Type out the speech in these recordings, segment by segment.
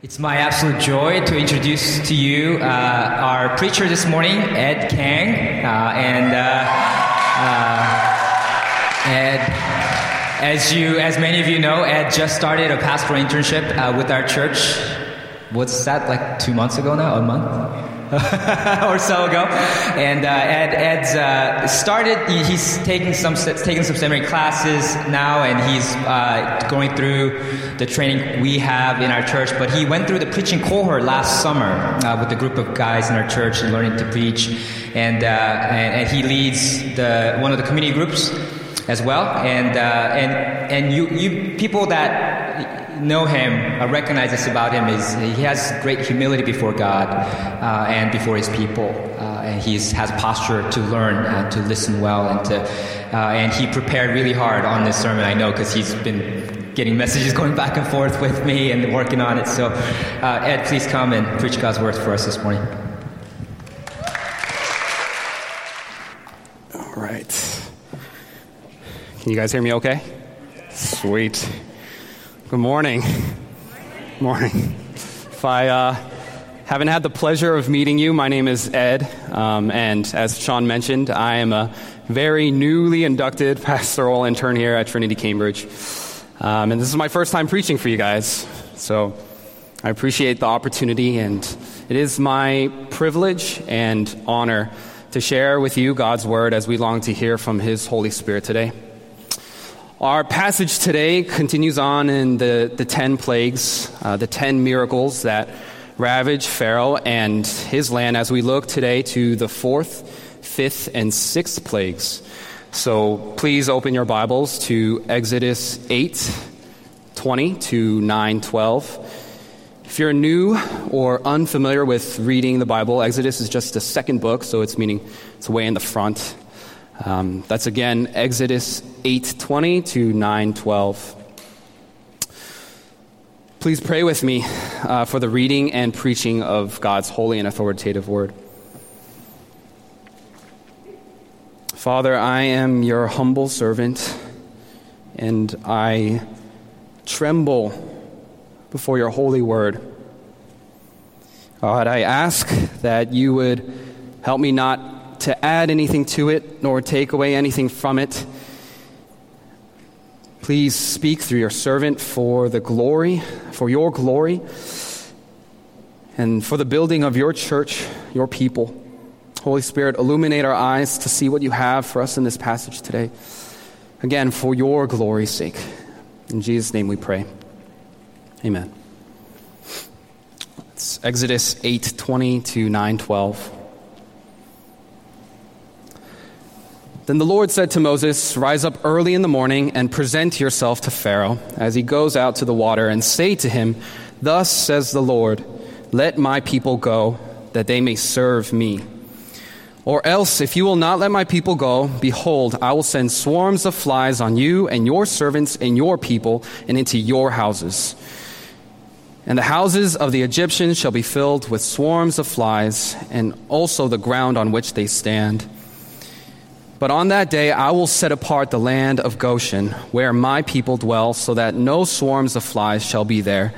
It's my absolute joy to introduce to you uh, our preacher this morning, Ed Kang. Uh, and uh, uh, Ed, as you, as many of you know, Ed just started a pastoral internship uh, with our church. What's that? Like two months ago now? A month? or so ago, and uh, Ed Ed's uh, started. He's taking some taking some seminary classes now, and he's uh, going through the training we have in our church. But he went through the preaching cohort last summer uh, with a group of guys in our church and learning to preach, and, uh, and and he leads the one of the community groups as well. And uh, and and you you people that know him, I recognize this about him is he has great humility before God uh, and before his people, uh, and he has posture to learn and to listen well, and to uh, and he prepared really hard on this sermon. I know because he's been getting messages going back and forth with me and working on it. So, uh, Ed, please come and preach God's word for us this morning. All right. Can you guys hear me okay? Sweet. Good morning. Good Morning. If I uh, haven't had the pleasure of meeting you, my name is Ed, um, and as Sean mentioned, I am a very newly inducted pastoral intern here at Trinity Cambridge. Um, and this is my first time preaching for you guys, so I appreciate the opportunity, and it is my privilege and honor to share with you God's word as we long to hear from His Holy Spirit today. Our passage today continues on in the, the 10 plagues, uh, the 10 miracles that ravage Pharaoh and his land as we look today to the fourth, fifth, and sixth plagues. So please open your Bibles to Exodus 8 20 to 9 12. If you're new or unfamiliar with reading the Bible, Exodus is just the second book, so it's meaning it's way in the front. Um, that's again Exodus 8:20 to 9:12. Please pray with me uh, for the reading and preaching of God's holy and authoritative word. Father, I am your humble servant, and I tremble before your holy word. God, I ask that you would help me not to add anything to it nor take away anything from it. Please speak through your servant for the glory, for your glory, and for the building of your church, your people. Holy Spirit, illuminate our eyes to see what you have for us in this passage today. Again, for your glory's sake. In Jesus' name we pray. Amen. It's Exodus 8:20 to 9:12. Then the Lord said to Moses, Rise up early in the morning and present yourself to Pharaoh as he goes out to the water, and say to him, Thus says the Lord, Let my people go, that they may serve me. Or else, if you will not let my people go, behold, I will send swarms of flies on you and your servants and your people and into your houses. And the houses of the Egyptians shall be filled with swarms of flies, and also the ground on which they stand. But on that day I will set apart the land of Goshen, where my people dwell, so that no swarms of flies shall be there,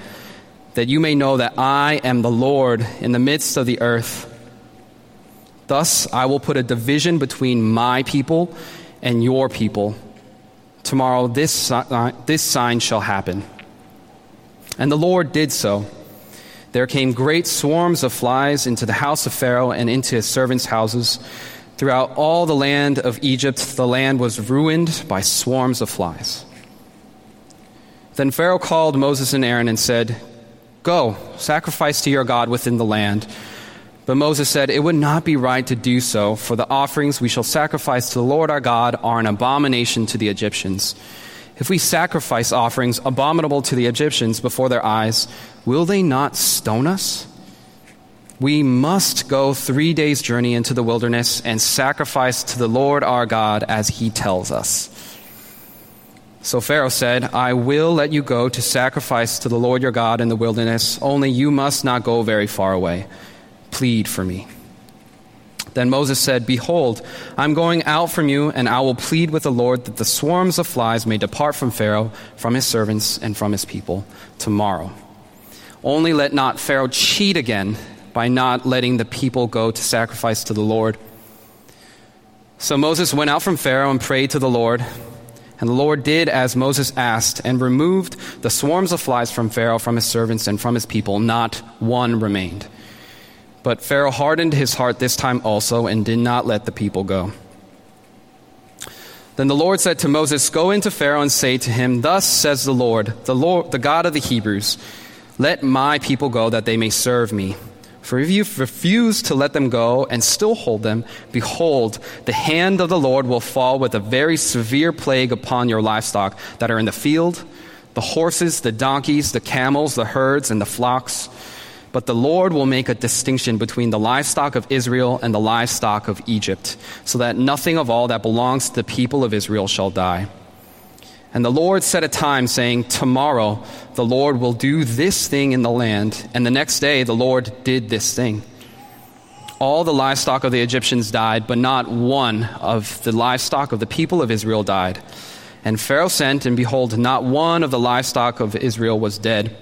that you may know that I am the Lord in the midst of the earth. Thus I will put a division between my people and your people. Tomorrow this, this sign shall happen. And the Lord did so. There came great swarms of flies into the house of Pharaoh and into his servants' houses. Throughout all the land of Egypt, the land was ruined by swarms of flies. Then Pharaoh called Moses and Aaron and said, Go, sacrifice to your God within the land. But Moses said, It would not be right to do so, for the offerings we shall sacrifice to the Lord our God are an abomination to the Egyptians. If we sacrifice offerings abominable to the Egyptians before their eyes, will they not stone us? We must go three days' journey into the wilderness and sacrifice to the Lord our God as he tells us. So Pharaoh said, I will let you go to sacrifice to the Lord your God in the wilderness, only you must not go very far away. Plead for me. Then Moses said, Behold, I'm going out from you, and I will plead with the Lord that the swarms of flies may depart from Pharaoh, from his servants, and from his people tomorrow. Only let not Pharaoh cheat again by not letting the people go to sacrifice to the Lord. So Moses went out from Pharaoh and prayed to the Lord. And the Lord did as Moses asked and removed the swarms of flies from Pharaoh, from his servants, and from his people. Not one remained. But Pharaoh hardened his heart this time also and did not let the people go. Then the Lord said to Moses, Go into Pharaoh and say to him, Thus says the Lord, the Lord, the God of the Hebrews, let my people go that they may serve me. For if you refuse to let them go and still hold them, behold, the hand of the Lord will fall with a very severe plague upon your livestock that are in the field the horses, the donkeys, the camels, the herds, and the flocks. But the Lord will make a distinction between the livestock of Israel and the livestock of Egypt, so that nothing of all that belongs to the people of Israel shall die. And the Lord set a time, saying, Tomorrow the Lord will do this thing in the land. And the next day the Lord did this thing. All the livestock of the Egyptians died, but not one of the livestock of the people of Israel died. And Pharaoh sent, and behold, not one of the livestock of Israel was dead.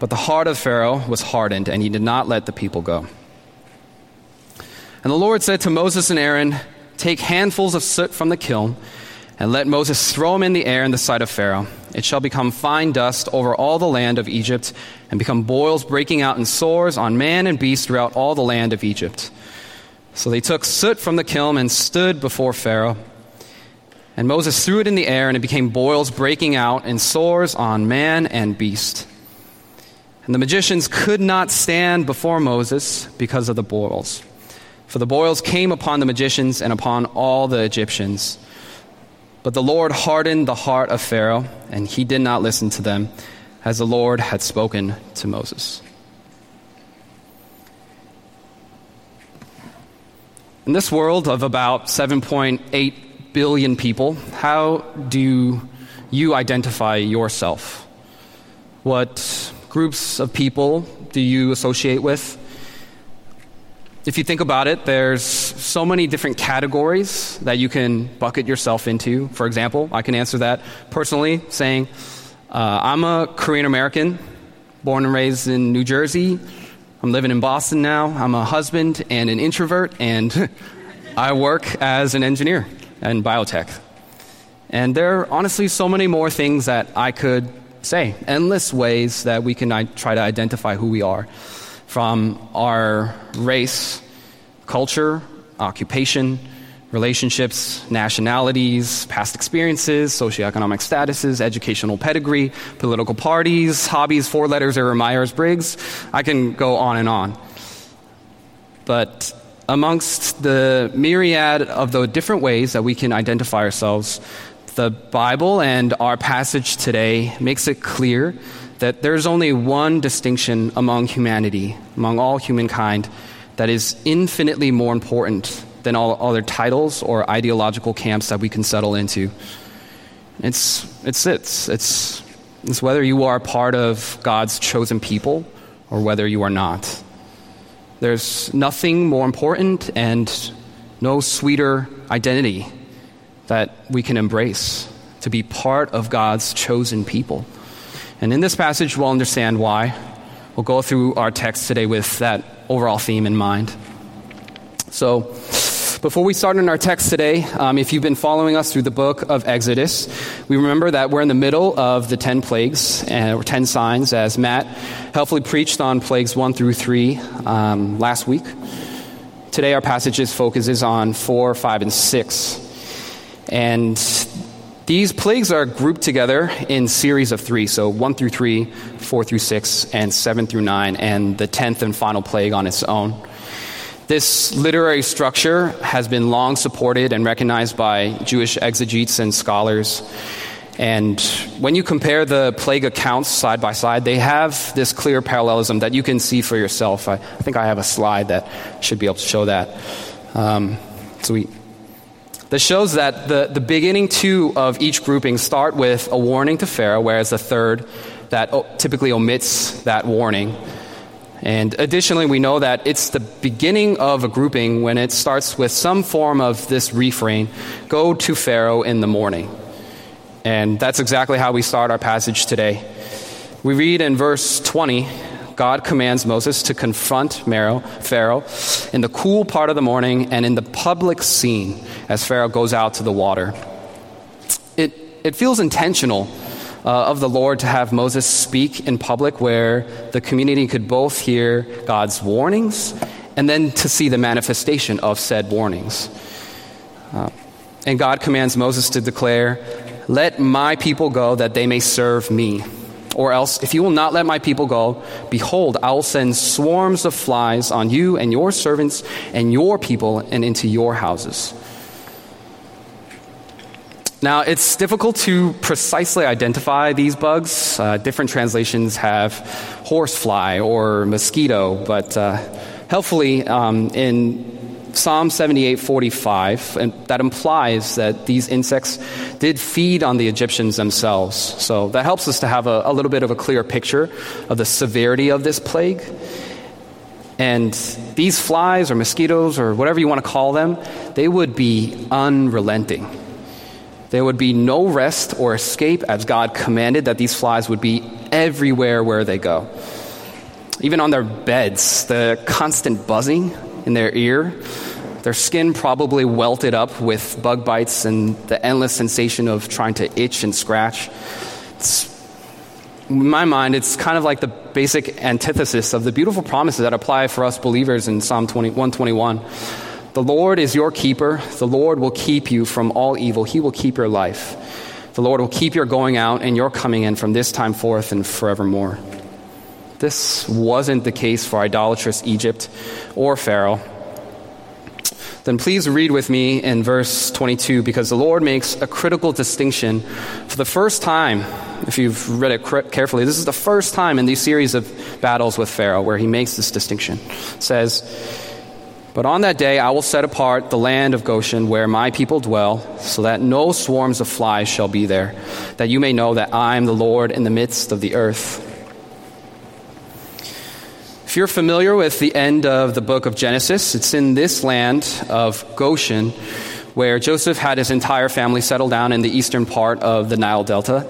But the heart of Pharaoh was hardened, and he did not let the people go. And the Lord said to Moses and Aaron, Take handfuls of soot from the kiln and let Moses throw him in the air in the sight of Pharaoh. It shall become fine dust over all the land of Egypt, and become boils breaking out in sores on man and beast throughout all the land of Egypt. So they took soot from the kiln and stood before Pharaoh. And Moses threw it in the air, and it became boils breaking out in sores on man and beast. And the magicians could not stand before Moses because of the boils. For the boils came upon the magicians and upon all the Egyptians. But the Lord hardened the heart of Pharaoh, and he did not listen to them, as the Lord had spoken to Moses. In this world of about 7.8 billion people, how do you identify yourself? What groups of people do you associate with? If you think about it, there's so many different categories that you can bucket yourself into. For example, I can answer that personally saying, uh, I'm a Korean American, born and raised in New Jersey. I'm living in Boston now. I'm a husband and an introvert, and I work as an engineer in biotech. And there are honestly so many more things that I could say, endless ways that we can try to identify who we are from our race, culture, occupation, relationships, nationalities, past experiences, socioeconomic statuses, educational pedigree, political parties, hobbies, four letters or Myers Briggs. I can go on and on. But amongst the myriad of the different ways that we can identify ourselves, the Bible and our passage today makes it clear that there's only one distinction among humanity, among all humankind, that is infinitely more important than all other titles or ideological camps that we can settle into. It's, it's, it's, it's, it's whether you are part of God's chosen people or whether you are not. There's nothing more important and no sweeter identity that we can embrace to be part of God's chosen people. And in this passage, we'll understand why. We'll go through our text today with that overall theme in mind. So, before we start in our text today, um, if you've been following us through the book of Exodus, we remember that we're in the middle of the 10 plagues, or 10 signs, as Matt helpfully preached on plagues 1 through 3 um, last week. Today, our passage's focus is on 4, 5, and 6. And these plagues are grouped together in series of three, so one through three, four through six, and seven through nine, and the tenth and final plague on its own. This literary structure has been long supported and recognized by Jewish exegetes and scholars. And when you compare the plague accounts side by side, they have this clear parallelism that you can see for yourself. I, I think I have a slide that should be able to show that. Um, that shows that the, the beginning two of each grouping start with a warning to Pharaoh, whereas the third that oh, typically omits that warning. And additionally, we know that it's the beginning of a grouping when it starts with some form of this refrain go to Pharaoh in the morning. And that's exactly how we start our passage today. We read in verse 20 God commands Moses to confront Pharaoh in the cool part of the morning and in the public scene as Pharaoh goes out to the water. It, it feels intentional uh, of the Lord to have Moses speak in public where the community could both hear God's warnings and then to see the manifestation of said warnings. Uh, and God commands Moses to declare, Let my people go that they may serve me. Or else, if you will not let my people go, behold, I will send swarms of flies on you and your servants and your people and into your houses. Now, it's difficult to precisely identify these bugs. Uh, different translations have horsefly or mosquito, but uh, helpfully, um, in Psalm 78:45, and that implies that these insects did feed on the Egyptians themselves. So that helps us to have a, a little bit of a clear picture of the severity of this plague. And these flies or mosquitoes or whatever you want to call them, they would be unrelenting. There would be no rest or escape as God commanded that these flies would be everywhere where they go. Even on their beds, the constant buzzing in their ear. Their skin probably welted up with bug bites and the endless sensation of trying to itch and scratch. It's, in my mind, it's kind of like the basic antithesis of the beautiful promises that apply for us believers in Psalm 20, 121. The Lord is your keeper. The Lord will keep you from all evil. He will keep your life. The Lord will keep your going out and your coming in from this time forth and forevermore. This wasn't the case for idolatrous Egypt or Pharaoh. Then please read with me in verse 22 because the Lord makes a critical distinction for the first time. If you've read it carefully, this is the first time in these series of battles with Pharaoh where he makes this distinction. It says, But on that day I will set apart the land of Goshen where my people dwell, so that no swarms of flies shall be there, that you may know that I am the Lord in the midst of the earth. If you're familiar with the end of the book of Genesis, it's in this land of Goshen where Joseph had his entire family settle down in the eastern part of the Nile Delta.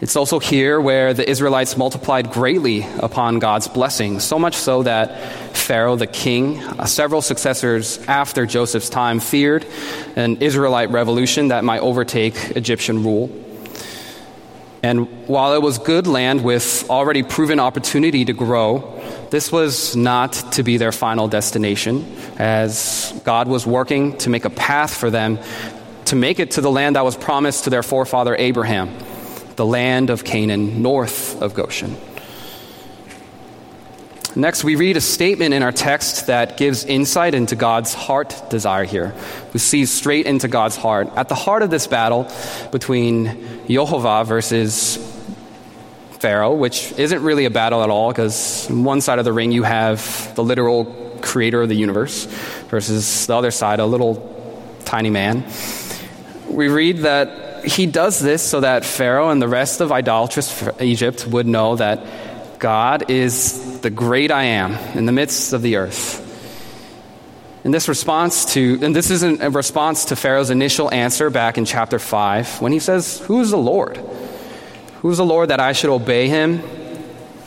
It's also here where the Israelites multiplied greatly upon God's blessing, so much so that Pharaoh, the king, uh, several successors after Joseph's time, feared an Israelite revolution that might overtake Egyptian rule. And while it was good land with already proven opportunity to grow, this was not to be their final destination, as God was working to make a path for them to make it to the land that was promised to their forefather Abraham, the land of Canaan, north of Goshen. Next, we read a statement in our text that gives insight into God's heart desire here. We see straight into God's heart. At the heart of this battle between Jehovah versus Pharaoh, which isn't really a battle at all, because on one side of the ring you have the literal creator of the universe, versus the other side, a little tiny man. We read that he does this so that Pharaoh and the rest of idolatrous Egypt would know that God is the great I am in the midst of the earth. In this response to, and this isn't a response to Pharaoh's initial answer back in chapter 5 when he says, Who is the Lord? Who is the Lord that I should obey him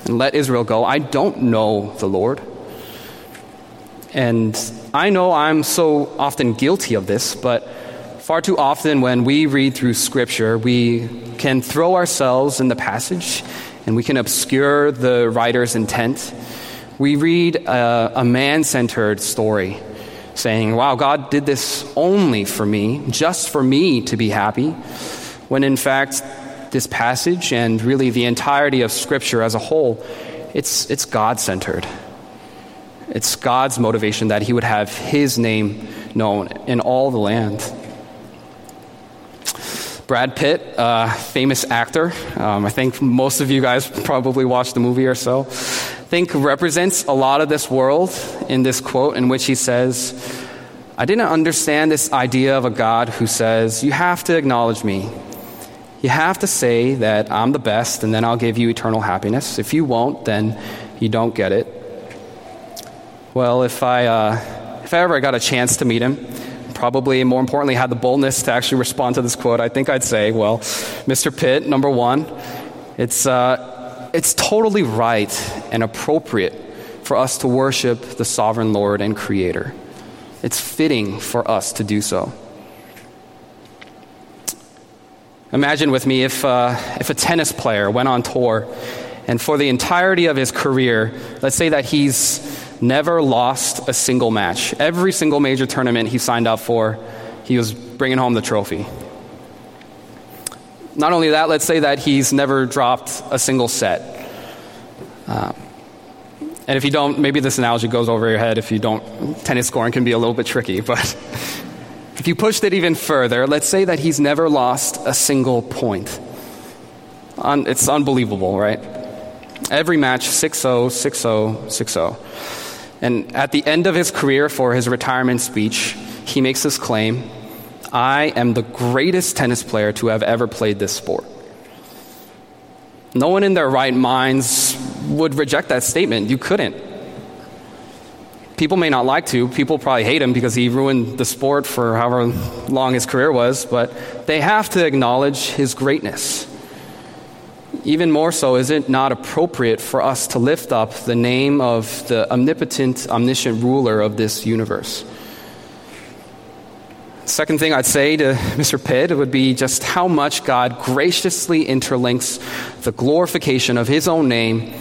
and let Israel go? I don't know the Lord. And I know I'm so often guilty of this, but far too often when we read through Scripture, we can throw ourselves in the passage and we can obscure the writer's intent. We read a, a man centered story saying, Wow, God did this only for me, just for me to be happy, when in fact, this passage and really the entirety of Scripture as a whole, it's, it's God centered. It's God's motivation that He would have His name known in all the land. Brad Pitt, uh, famous actor. Um, I think most of you guys probably watched the movie or so. I think represents a lot of this world in this quote in which he says, I didn't understand this idea of a God who says, You have to acknowledge me. You have to say that I'm the best and then I'll give you eternal happiness. If you won't, then you don't get it. Well, if I, uh, if I ever got a chance to meet him, probably more importantly had the boldness to actually respond to this quote, I think I'd say, well, Mr. Pitt, number one, it's, uh, it's totally right and appropriate for us to worship the sovereign Lord and Creator. It's fitting for us to do so. Imagine with me if, uh, if a tennis player went on tour and for the entirety of his career, let's say that he's never lost a single match. Every single major tournament he signed up for, he was bringing home the trophy. Not only that, let's say that he's never dropped a single set. Uh, and if you don't, maybe this analogy goes over your head. If you don't, tennis scoring can be a little bit tricky. But if you pushed it even further, let's say that he's never lost a single point. Un- it's unbelievable, right? Every match 6 0, 6 0, 6 0. And at the end of his career for his retirement speech, he makes this claim I am the greatest tennis player to have ever played this sport. No one in their right minds would reject that statement. You couldn't. People may not like to. People probably hate him because he ruined the sport for however long his career was, but they have to acknowledge his greatness. Even more so, is it not appropriate for us to lift up the name of the omnipotent, omniscient ruler of this universe? Second thing I'd say to Mr. Pitt would be just how much God graciously interlinks the glorification of his own name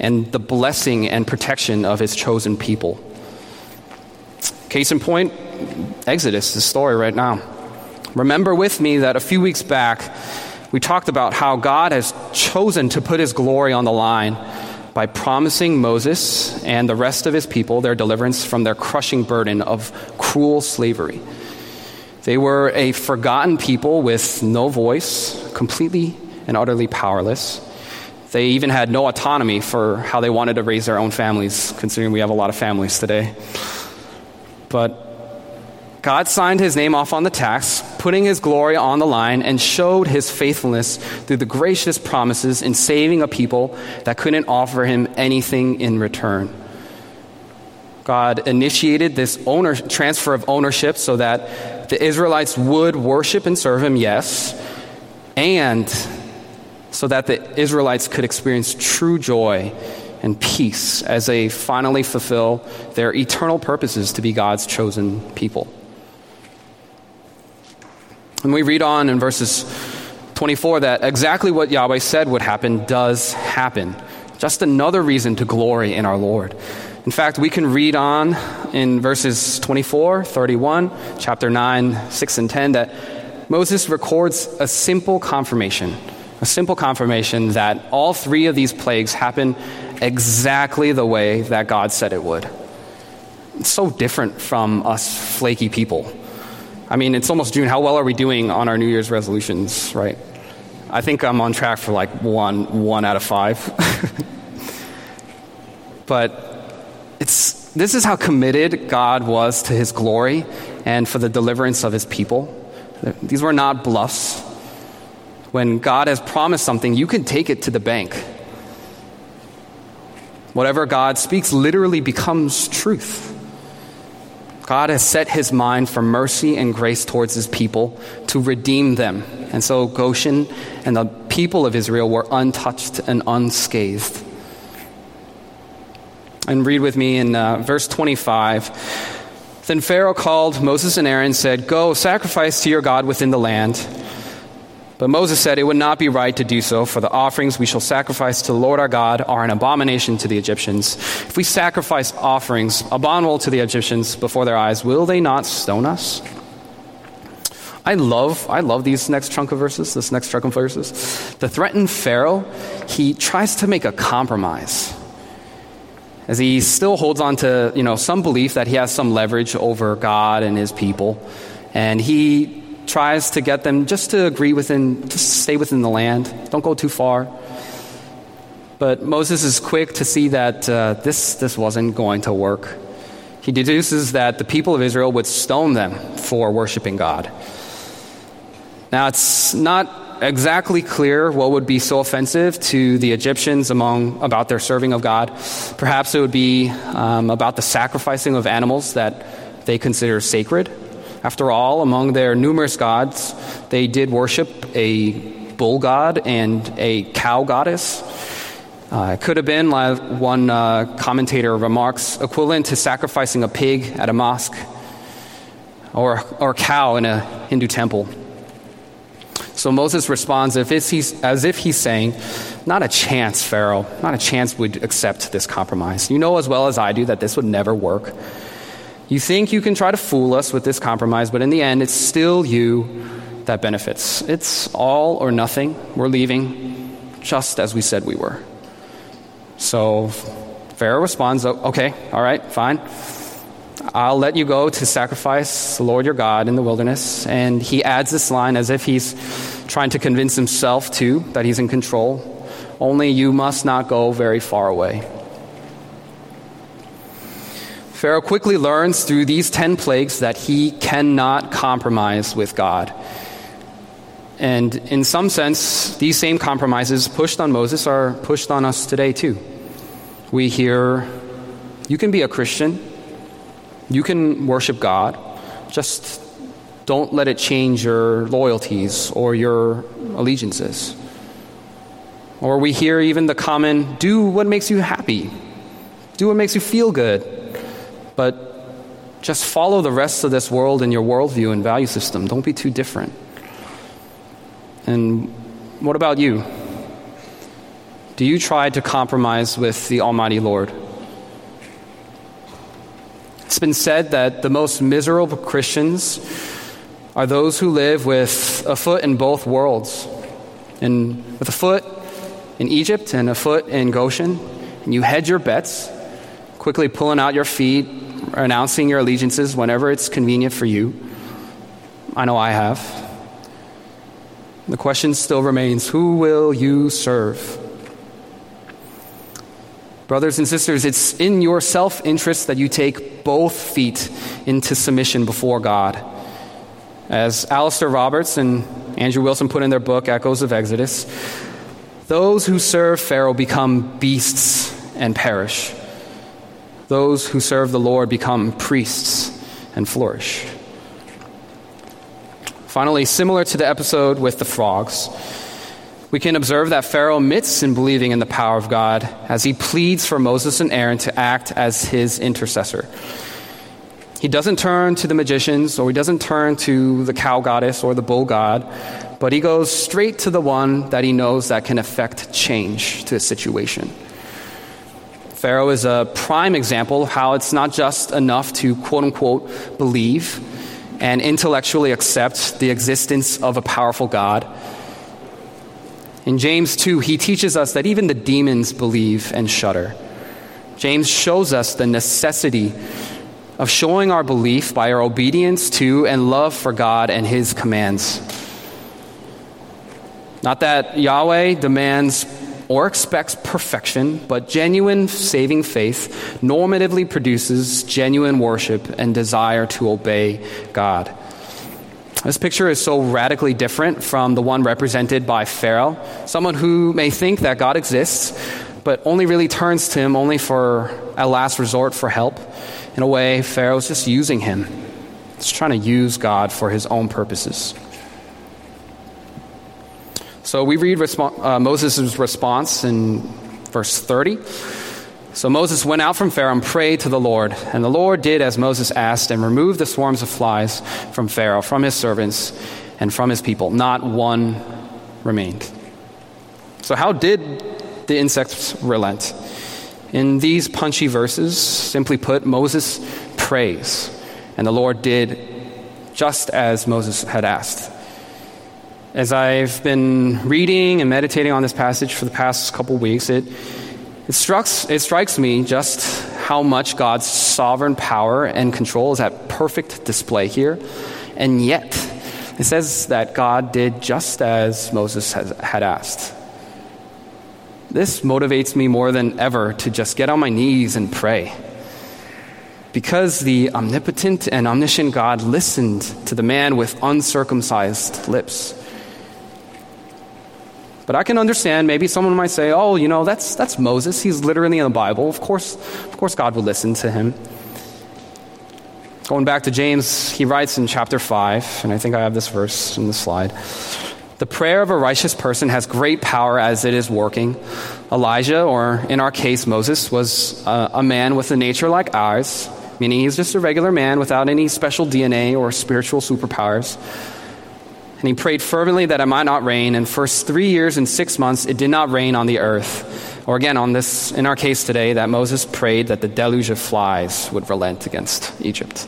and the blessing and protection of his chosen people. Case in point, Exodus, is the story right now. Remember with me that a few weeks back, we talked about how God has chosen to put his glory on the line by promising Moses and the rest of his people their deliverance from their crushing burden of cruel slavery. They were a forgotten people with no voice, completely and utterly powerless. They even had no autonomy for how they wanted to raise their own families, considering we have a lot of families today. But God signed his name off on the tax, putting his glory on the line, and showed his faithfulness through the gracious promises in saving a people that couldn't offer him anything in return. God initiated this owner, transfer of ownership so that the Israelites would worship and serve him, yes, and so that the Israelites could experience true joy and peace as they finally fulfill their eternal purposes to be God's chosen people. And we read on in verses 24 that exactly what Yahweh said would happen does happen. Just another reason to glory in our Lord. In fact, we can read on in verses 24, 31, chapter 9, 6, and 10 that Moses records a simple confirmation, a simple confirmation that all three of these plagues happen exactly the way that God said it would. It's so different from us flaky people. I mean, it's almost June. How well are we doing on our New Year's resolutions, right? I think I'm on track for like one, one out of five. but it's, this is how committed God was to his glory and for the deliverance of his people. These were not bluffs. When God has promised something, you can take it to the bank. Whatever God speaks literally becomes truth. God has set his mind for mercy and grace towards his people to redeem them. And so Goshen and the people of Israel were untouched and unscathed. And read with me in uh, verse 25. Then Pharaoh called Moses and Aaron and said, Go, sacrifice to your God within the land. But Moses said, It would not be right to do so, for the offerings we shall sacrifice to the Lord our God are an abomination to the Egyptians. If we sacrifice offerings abominable to the Egyptians before their eyes, will they not stone us? I love, I love these next chunk of verses, this next chunk of verses. The threatened Pharaoh, he tries to make a compromise as he still holds on to you know, some belief that he has some leverage over God and his people. And he tries to get them just to agree within, to stay within the land, don't go too far. But Moses is quick to see that uh, this, this wasn't going to work. He deduces that the people of Israel would stone them for worshiping God. Now, it's not exactly clear what would be so offensive to the Egyptians among about their serving of God. Perhaps it would be um, about the sacrificing of animals that they consider sacred. After all, among their numerous gods, they did worship a bull god and a cow goddess. Uh, it could have been, like one uh, commentator remarks, equivalent to sacrificing a pig at a mosque or, or a cow in a Hindu temple. So Moses responds if, he's, as if he's saying, Not a chance, Pharaoh, not a chance would accept this compromise. You know as well as I do that this would never work. You think you can try to fool us with this compromise, but in the end, it's still you that benefits. It's all or nothing. We're leaving just as we said we were. So Pharaoh responds, Okay, all right, fine. I'll let you go to sacrifice the Lord your God in the wilderness. And he adds this line as if he's trying to convince himself, too, that he's in control. Only you must not go very far away. Pharaoh quickly learns through these 10 plagues that he cannot compromise with God. And in some sense, these same compromises pushed on Moses are pushed on us today, too. We hear, you can be a Christian, you can worship God, just don't let it change your loyalties or your allegiances. Or we hear even the common, do what makes you happy, do what makes you feel good, but just follow the rest of this world in your worldview and value system. Don't be too different. And what about you? Do you try to compromise with the Almighty Lord? It's been said that the most miserable Christians are those who live with a foot in both worlds, and with a foot in Egypt and a foot in Goshen, and you hedge your bets, quickly pulling out your feet, announcing your allegiances whenever it's convenient for you. I know I have. The question still remains who will you serve? Brothers and sisters, it's in your self interest that you take both feet into submission before God. As Alastair Roberts and Andrew Wilson put in their book, Echoes of Exodus, those who serve Pharaoh become beasts and perish. Those who serve the Lord become priests and flourish. Finally, similar to the episode with the frogs, we can observe that Pharaoh admits in believing in the power of God as he pleads for Moses and Aaron to act as his intercessor. He doesn't turn to the magicians or he doesn't turn to the cow goddess or the bull god, but he goes straight to the one that he knows that can affect change to a situation. Pharaoh is a prime example of how it's not just enough to quote unquote believe and intellectually accept the existence of a powerful God. In James 2, he teaches us that even the demons believe and shudder. James shows us the necessity of showing our belief by our obedience to and love for God and his commands. Not that Yahweh demands or expects perfection, but genuine saving faith normatively produces genuine worship and desire to obey God. This picture is so radically different from the one represented by Pharaoh, someone who may think that God exists, but only really turns to him only for a last resort for help. In a way, Pharaoh's just using him. He's trying to use God for his own purposes. So we read resp- uh, Moses' response in verse 30. So Moses went out from Pharaoh and prayed to the Lord. And the Lord did as Moses asked and removed the swarms of flies from Pharaoh, from his servants, and from his people. Not one remained. So, how did the insects relent? In these punchy verses, simply put, Moses prays, and the Lord did just as Moses had asked. As I've been reading and meditating on this passage for the past couple weeks, it, it, strikes, it strikes me just how much God's sovereign power and control is at perfect display here. And yet, it says that God did just as Moses has, had asked. This motivates me more than ever to just get on my knees and pray. Because the omnipotent and omniscient God listened to the man with uncircumcised lips. But I can understand maybe someone might say, "Oh, you know, that's that's Moses. He's literally in the Bible. Of course, of course God would listen to him." Going back to James, he writes in chapter 5, and I think I have this verse in the slide. The prayer of a righteous person has great power as it is working. Elijah, or in our case, Moses, was a, a man with a nature like ours, meaning he's just a regular man without any special DNA or spiritual superpowers. And he prayed fervently that it might not rain, and for three years and six months it did not rain on the earth. Or again, on this, in our case today, that Moses prayed that the deluge of flies would relent against Egypt.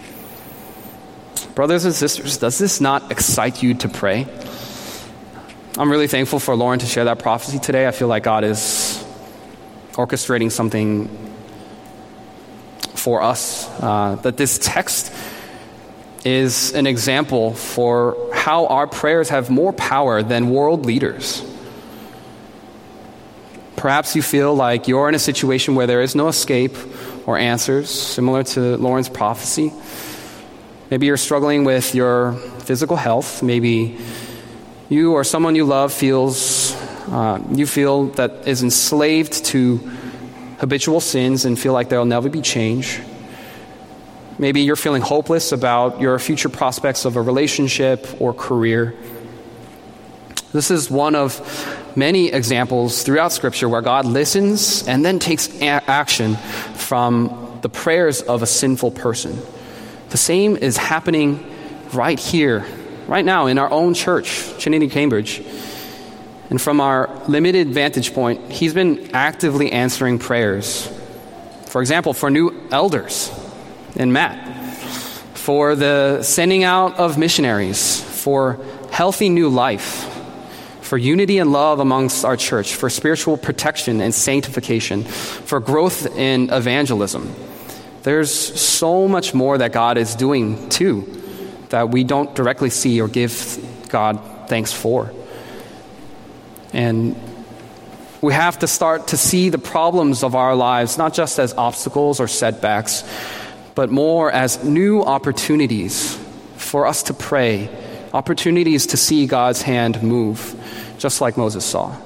Brothers and sisters, does this not excite you to pray? I'm really thankful for Lauren to share that prophecy today. I feel like God is orchestrating something for us. Uh, that this text is an example for how our prayers have more power than world leaders. Perhaps you feel like you're in a situation where there is no escape or answers, similar to Lauren's prophecy. Maybe you're struggling with your physical health. Maybe you or someone you love feels uh, you feel that is enslaved to habitual sins and feel like there'll never be change. Maybe you're feeling hopeless about your future prospects of a relationship or career. This is one of many examples throughout Scripture where God listens and then takes a- action from the prayers of a sinful person. The same is happening right here right now in our own church, Trinity Cambridge. And from our limited vantage point, he's been actively answering prayers. For example, for new elders in Matt, for the sending out of missionaries, for healthy new life, for unity and love amongst our church, for spiritual protection and sanctification, for growth in evangelism. There's so much more that God is doing too that we don't directly see or give God thanks for. And we have to start to see the problems of our lives not just as obstacles or setbacks, but more as new opportunities for us to pray, opportunities to see God's hand move, just like Moses saw.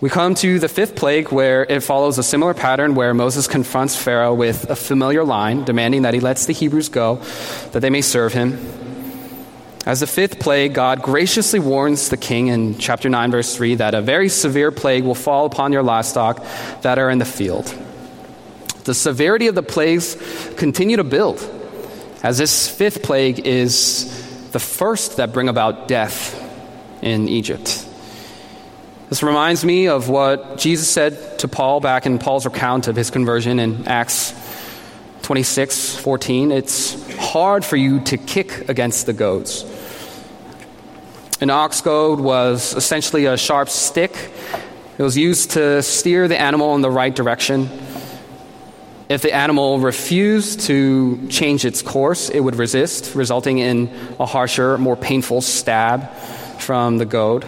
We come to the fifth plague where it follows a similar pattern where Moses confronts Pharaoh with a familiar line, demanding that he lets the Hebrews go, that they may serve him. As the fifth plague, God graciously warns the king in chapter 9, verse 3, that a very severe plague will fall upon your livestock that are in the field. The severity of the plagues continue to build, as this fifth plague is the first that bring about death in Egypt. This reminds me of what Jesus said to Paul back in Paul's account of his conversion in Acts 26 14. It's hard for you to kick against the goads. An ox goad was essentially a sharp stick. It was used to steer the animal in the right direction. If the animal refused to change its course, it would resist, resulting in a harsher, more painful stab from the goad.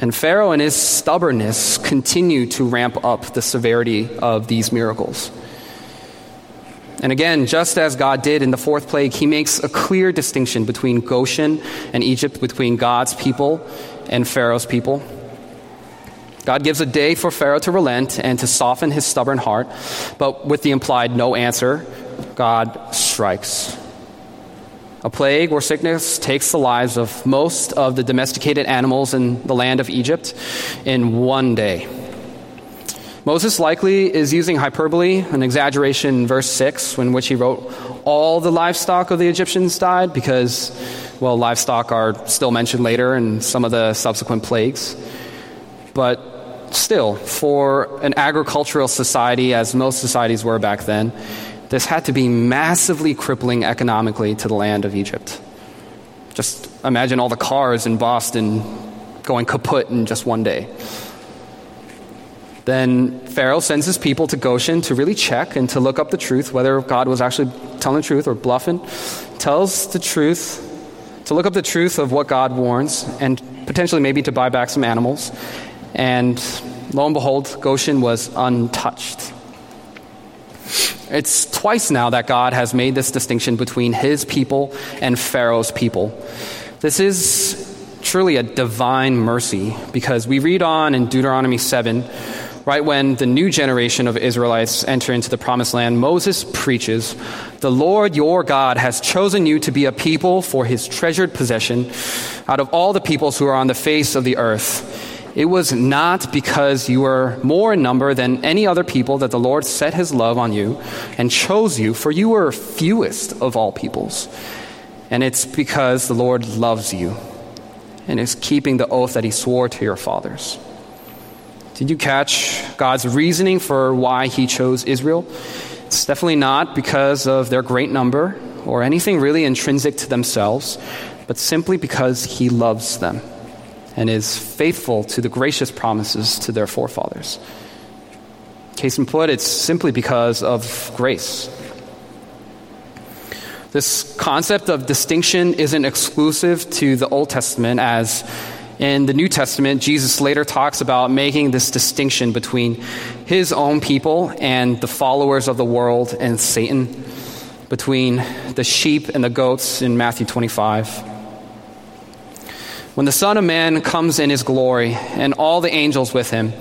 And Pharaoh and his stubbornness continue to ramp up the severity of these miracles. And again, just as God did in the fourth plague, he makes a clear distinction between Goshen and Egypt, between God's people and Pharaoh's people. God gives a day for Pharaoh to relent and to soften his stubborn heart, but with the implied no answer, God strikes. A plague or sickness takes the lives of most of the domesticated animals in the land of Egypt in one day. Moses likely is using hyperbole, an exaggeration in verse 6, in which he wrote, All the livestock of the Egyptians died, because, well, livestock are still mentioned later in some of the subsequent plagues. But still, for an agricultural society, as most societies were back then, this had to be massively crippling economically to the land of Egypt. Just imagine all the cars in Boston going kaput in just one day. Then Pharaoh sends his people to Goshen to really check and to look up the truth, whether God was actually telling the truth or bluffing. Tells the truth, to look up the truth of what God warns, and potentially maybe to buy back some animals. And lo and behold, Goshen was untouched. It's twice now that God has made this distinction between his people and Pharaoh's people. This is truly a divine mercy because we read on in Deuteronomy 7, right when the new generation of Israelites enter into the promised land, Moses preaches, The Lord your God has chosen you to be a people for his treasured possession out of all the peoples who are on the face of the earth. It was not because you were more in number than any other people that the Lord set his love on you and chose you, for you were fewest of all peoples. And it's because the Lord loves you and is keeping the oath that he swore to your fathers. Did you catch God's reasoning for why he chose Israel? It's definitely not because of their great number or anything really intrinsic to themselves, but simply because he loves them and is faithful to the gracious promises to their forefathers. Case in point, it's simply because of grace. This concept of distinction isn't exclusive to the Old Testament, as in the New Testament, Jesus later talks about making this distinction between his own people and the followers of the world and Satan, between the sheep and the goats in Matthew 25. When the Son of Man comes in his glory and all the angels with him,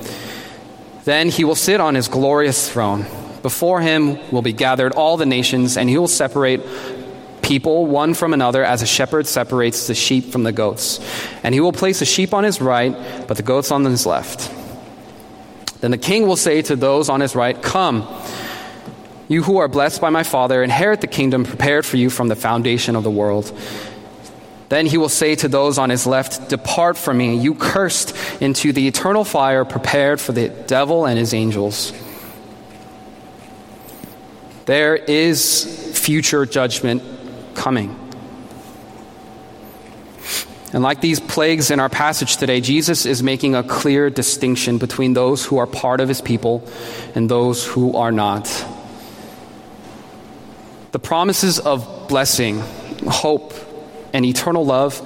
then he will sit on his glorious throne. Before him will be gathered all the nations, and he will separate people one from another as a shepherd separates the sheep from the goats. And he will place the sheep on his right, but the goats on his left. Then the king will say to those on his right, Come, you who are blessed by my Father, inherit the kingdom prepared for you from the foundation of the world. Then he will say to those on his left, Depart from me, you cursed, into the eternal fire prepared for the devil and his angels. There is future judgment coming. And like these plagues in our passage today, Jesus is making a clear distinction between those who are part of his people and those who are not. The promises of blessing, hope, and eternal love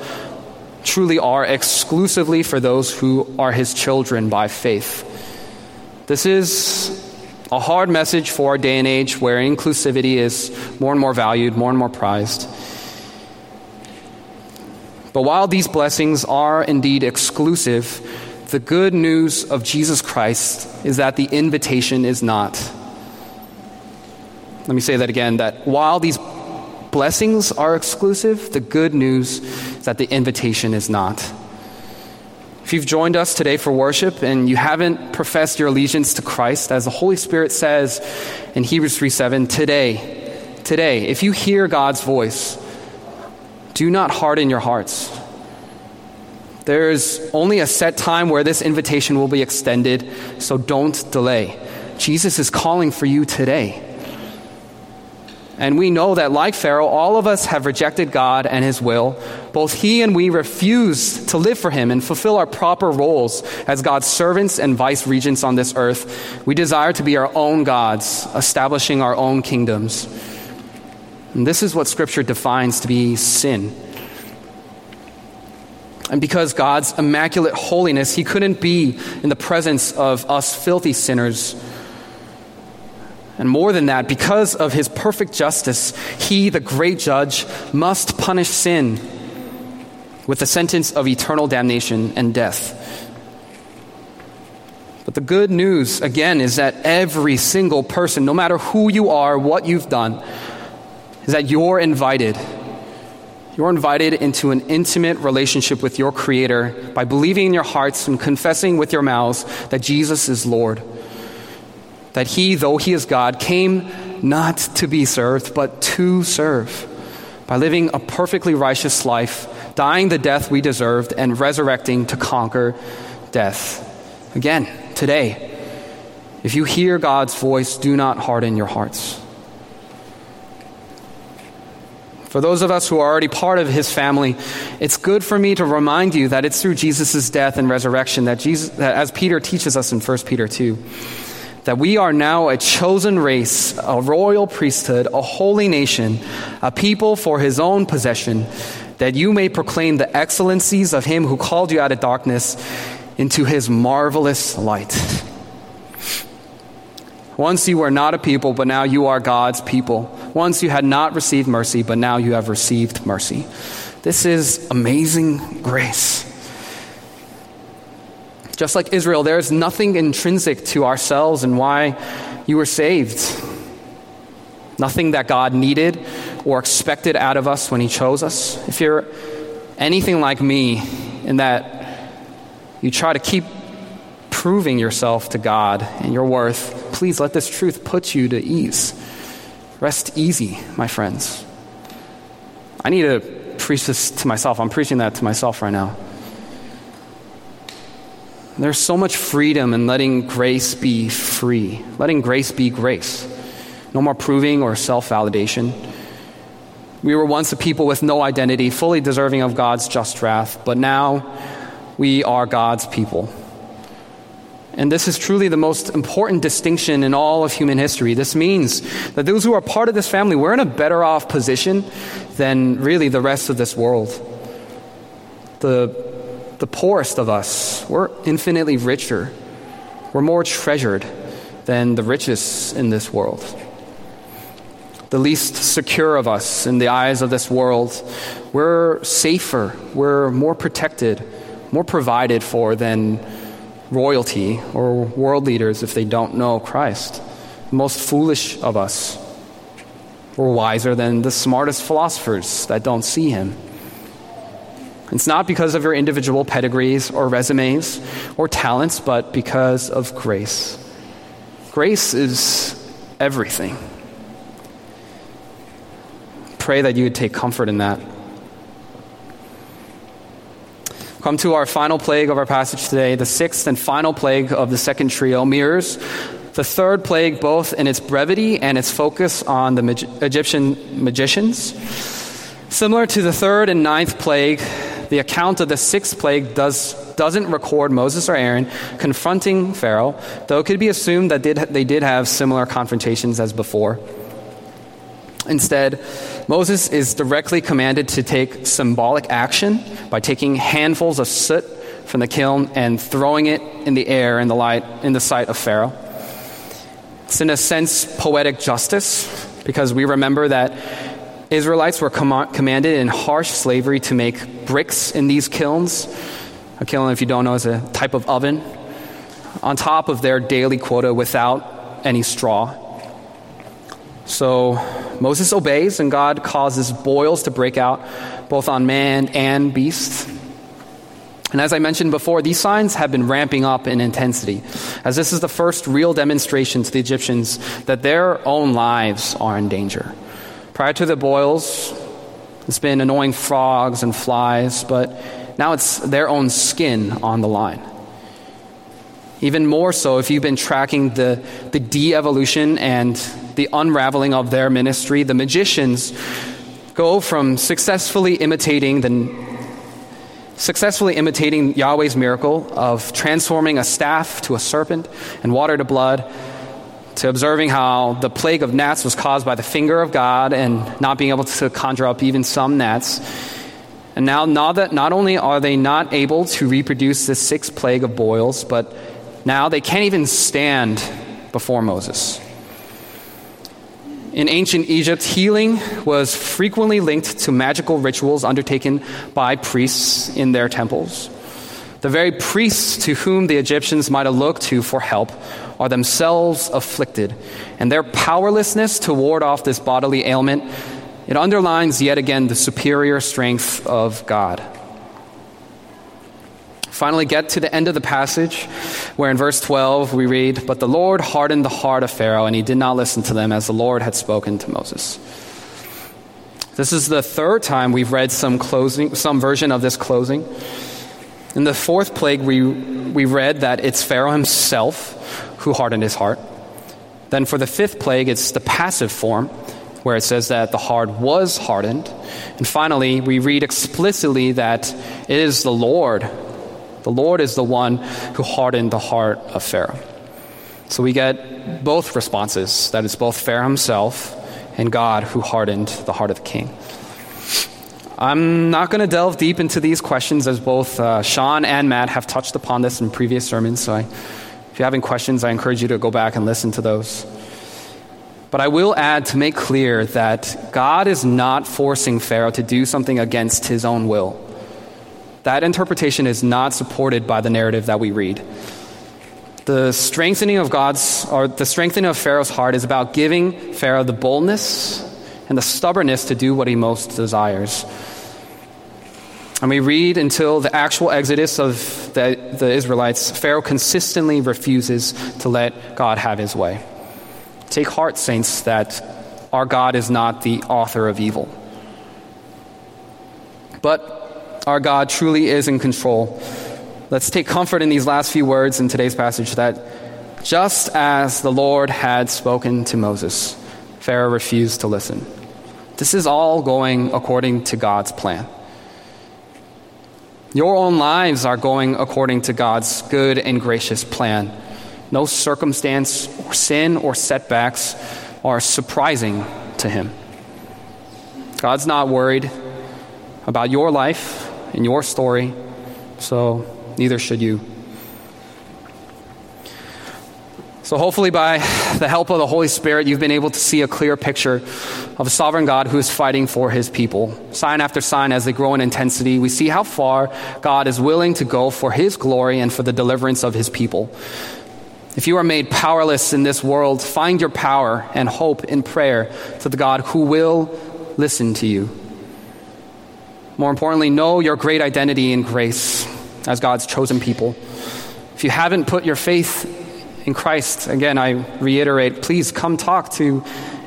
truly are exclusively for those who are his children by faith. This is a hard message for our day and age where inclusivity is more and more valued, more and more prized. But while these blessings are indeed exclusive, the good news of Jesus Christ is that the invitation is not. Let me say that again that while these blessings are exclusive, the good news is that the invitation is not. If you've joined us today for worship and you haven't professed your allegiance to Christ, as the Holy Spirit says in Hebrews 3 7, today, today, if you hear God's voice, do not harden your hearts. There's only a set time where this invitation will be extended, so don't delay. Jesus is calling for you today. And we know that, like Pharaoh, all of us have rejected God and his will. Both he and we refuse to live for him and fulfill our proper roles as God's servants and vice regents on this earth. We desire to be our own gods, establishing our own kingdoms. And this is what Scripture defines to be sin. And because God's immaculate holiness, he couldn't be in the presence of us filthy sinners and more than that, because of his perfect justice, he, the great judge, must punish sin with a sentence of eternal damnation and death. But the good news, again, is that every single person, no matter who you are, what you've done, is that you're invited. You're invited into an intimate relationship with your Creator by believing in your hearts and confessing with your mouths that Jesus is Lord that he, though he is God, came not to be served, but to serve by living a perfectly righteous life, dying the death we deserved, and resurrecting to conquer death. Again, today, if you hear God's voice, do not harden your hearts. For those of us who are already part of his family, it's good for me to remind you that it's through Jesus' death and resurrection that Jesus, as Peter teaches us in 1 Peter 2, that we are now a chosen race, a royal priesthood, a holy nation, a people for his own possession, that you may proclaim the excellencies of him who called you out of darkness into his marvelous light. Once you were not a people, but now you are God's people. Once you had not received mercy, but now you have received mercy. This is amazing grace. Just like Israel, there is nothing intrinsic to ourselves and why you were saved. Nothing that God needed or expected out of us when He chose us. If you're anything like me, in that you try to keep proving yourself to God and your worth, please let this truth put you to ease. Rest easy, my friends. I need to preach this to myself. I'm preaching that to myself right now. There's so much freedom in letting grace be free, letting grace be grace. No more proving or self validation. We were once a people with no identity, fully deserving of God's just wrath, but now we are God's people. And this is truly the most important distinction in all of human history. This means that those who are part of this family, we're in a better off position than really the rest of this world. The the poorest of us, we're infinitely richer. We're more treasured than the richest in this world. The least secure of us in the eyes of this world, we're safer, we're more protected, more provided for than royalty or world leaders if they don't know Christ. The most foolish of us, we're wiser than the smartest philosophers that don't see him. It's not because of your individual pedigrees or resumes or talents, but because of grace. Grace is everything. Pray that you would take comfort in that. Come to our final plague of our passage today, the sixth and final plague of the second trio mirrors the third plague both in its brevity and its focus on the Egyptian magicians. Similar to the third and ninth plague, the account of the sixth plague does, doesn't record Moses or Aaron confronting Pharaoh, though it could be assumed that did, they did have similar confrontations as before. Instead, Moses is directly commanded to take symbolic action by taking handfuls of soot from the kiln and throwing it in the air in the light in the sight of Pharaoh. It's in a sense poetic justice because we remember that Israelites were com- commanded in harsh slavery to make bricks in these kilns. A kiln, if you don't know, is a type of oven on top of their daily quota without any straw. So Moses obeys, and God causes boils to break out both on man and beast. And as I mentioned before, these signs have been ramping up in intensity, as this is the first real demonstration to the Egyptians that their own lives are in danger. Prior to the boils, it's been annoying frogs and flies, but now it's their own skin on the line. Even more so if you've been tracking the, the de evolution and the unraveling of their ministry, the magicians go from successfully imitating the successfully imitating Yahweh's miracle of transforming a staff to a serpent and water to blood to observing how the plague of gnats was caused by the finger of God and not being able to conjure up even some gnats. And now, that not only are they not able to reproduce this sixth plague of boils, but now they can't even stand before Moses. In ancient Egypt, healing was frequently linked to magical rituals undertaken by priests in their temples. The very priests to whom the Egyptians might have looked to for help are themselves afflicted, and their powerlessness to ward off this bodily ailment, it underlines yet again the superior strength of God. Finally, get to the end of the passage where in verse 12 we read, But the Lord hardened the heart of Pharaoh, and he did not listen to them as the Lord had spoken to Moses. This is the third time we've read some closing, some version of this closing. In the fourth plague, we, we read that it's Pharaoh himself who hardened his heart. Then for the fifth plague, it's the passive form, where it says that the heart was hardened. And finally, we read explicitly that it is the Lord. The Lord is the one who hardened the heart of Pharaoh. So we get both responses that it's both Pharaoh himself and God who hardened the heart of the king. I'm not going to delve deep into these questions as both uh, Sean and Matt have touched upon this in previous sermons, so I if you're having questions, I encourage you to go back and listen to those. But I will add to make clear that God is not forcing Pharaoh to do something against his own will. that interpretation is not supported by the narrative that we read. The strengthening of God's, or the strengthening of Pharaoh's heart is about giving Pharaoh the boldness and the stubbornness to do what he most desires. And we read until the actual exodus of the, the Israelites, Pharaoh consistently refuses to let God have his way. Take heart, saints, that our God is not the author of evil. But our God truly is in control. Let's take comfort in these last few words in today's passage that just as the Lord had spoken to Moses, Pharaoh refused to listen. This is all going according to God's plan. Your own lives are going according to God's good and gracious plan. No circumstance or sin or setbacks are surprising to Him. God's not worried about your life and your story, so neither should you. So, hopefully, by the help of the Holy Spirit, you've been able to see a clear picture of a sovereign God who is fighting for his people. Sign after sign, as they grow in intensity, we see how far God is willing to go for his glory and for the deliverance of his people. If you are made powerless in this world, find your power and hope in prayer to the God who will listen to you. More importantly, know your great identity in grace as God's chosen people. If you haven't put your faith in Christ, again, I reiterate, please come talk to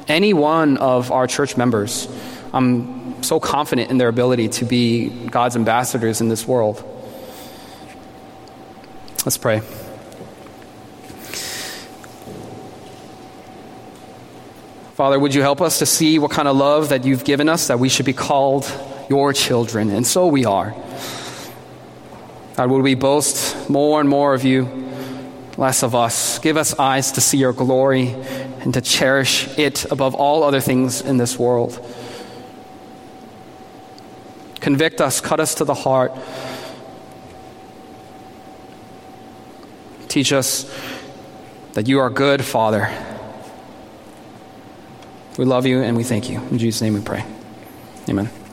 any one of our church members. I'm so confident in their ability to be God's ambassadors in this world. Let's pray. Father, would you help us to see what kind of love that you've given us, that we should be called your children? And so we are. God, would we boast more and more of you? Less of us. Give us eyes to see your glory and to cherish it above all other things in this world. Convict us, cut us to the heart. Teach us that you are good, Father. We love you and we thank you. In Jesus' name we pray. Amen.